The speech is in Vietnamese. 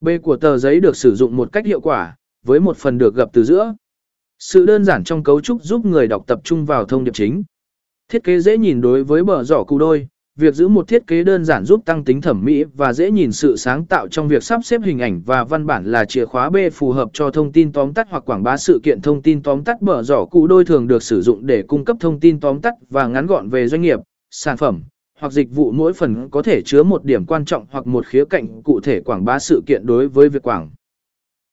B của tờ giấy được sử dụng một cách hiệu quả, với một phần được gập từ giữa. Sự đơn giản trong cấu trúc giúp người đọc tập trung vào thông điệp chính. Thiết kế dễ nhìn đối với bờ giỏ cụ đôi, việc giữ một thiết kế đơn giản giúp tăng tính thẩm mỹ và dễ nhìn sự sáng tạo trong việc sắp xếp hình ảnh và văn bản là chìa khóa B phù hợp cho thông tin tóm tắt hoặc quảng bá sự kiện thông tin tóm tắt bờ giỏ cụ đôi thường được sử dụng để cung cấp thông tin tóm tắt và ngắn gọn về doanh nghiệp, sản phẩm hoặc dịch vụ mỗi phần có thể chứa một điểm quan trọng hoặc một khía cạnh cụ thể quảng bá sự kiện đối với việc quảng.